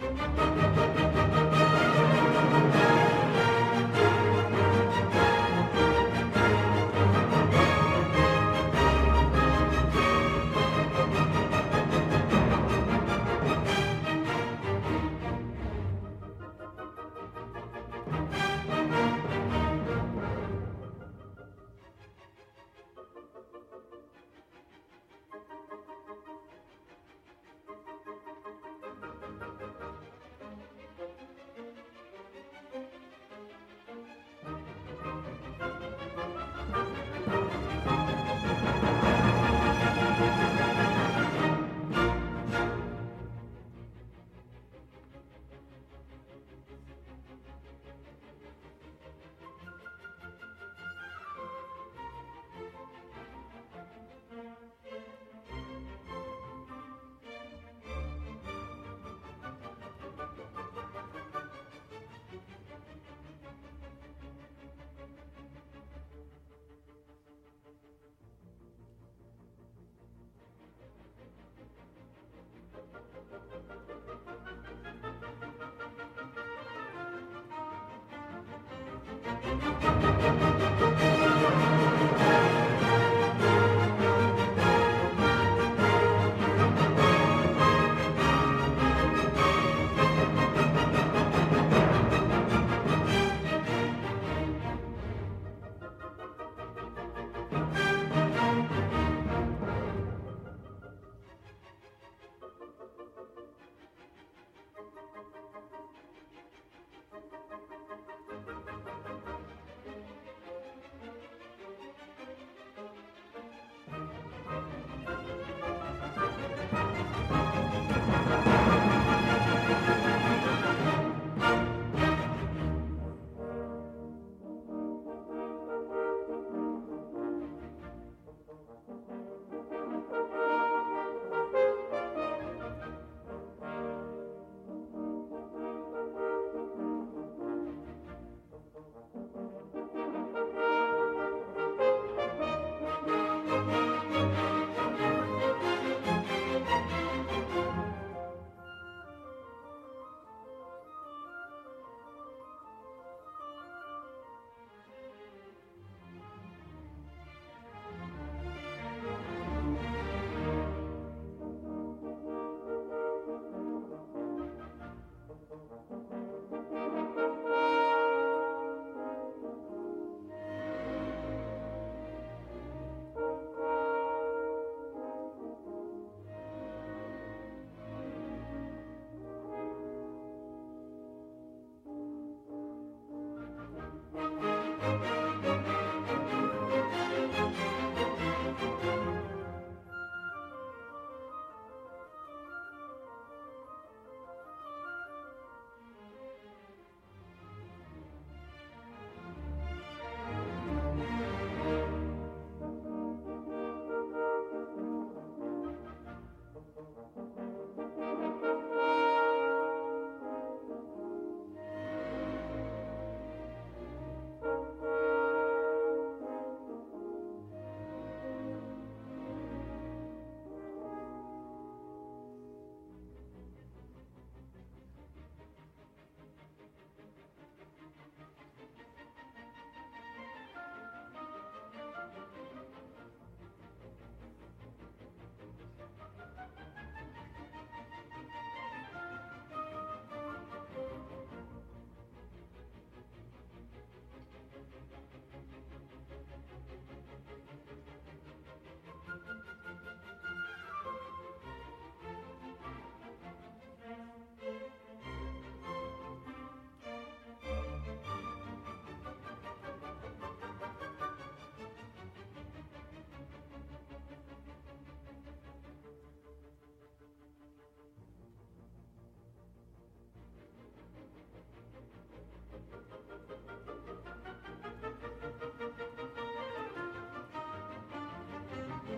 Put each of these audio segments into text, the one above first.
Música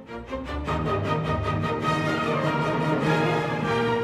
うん。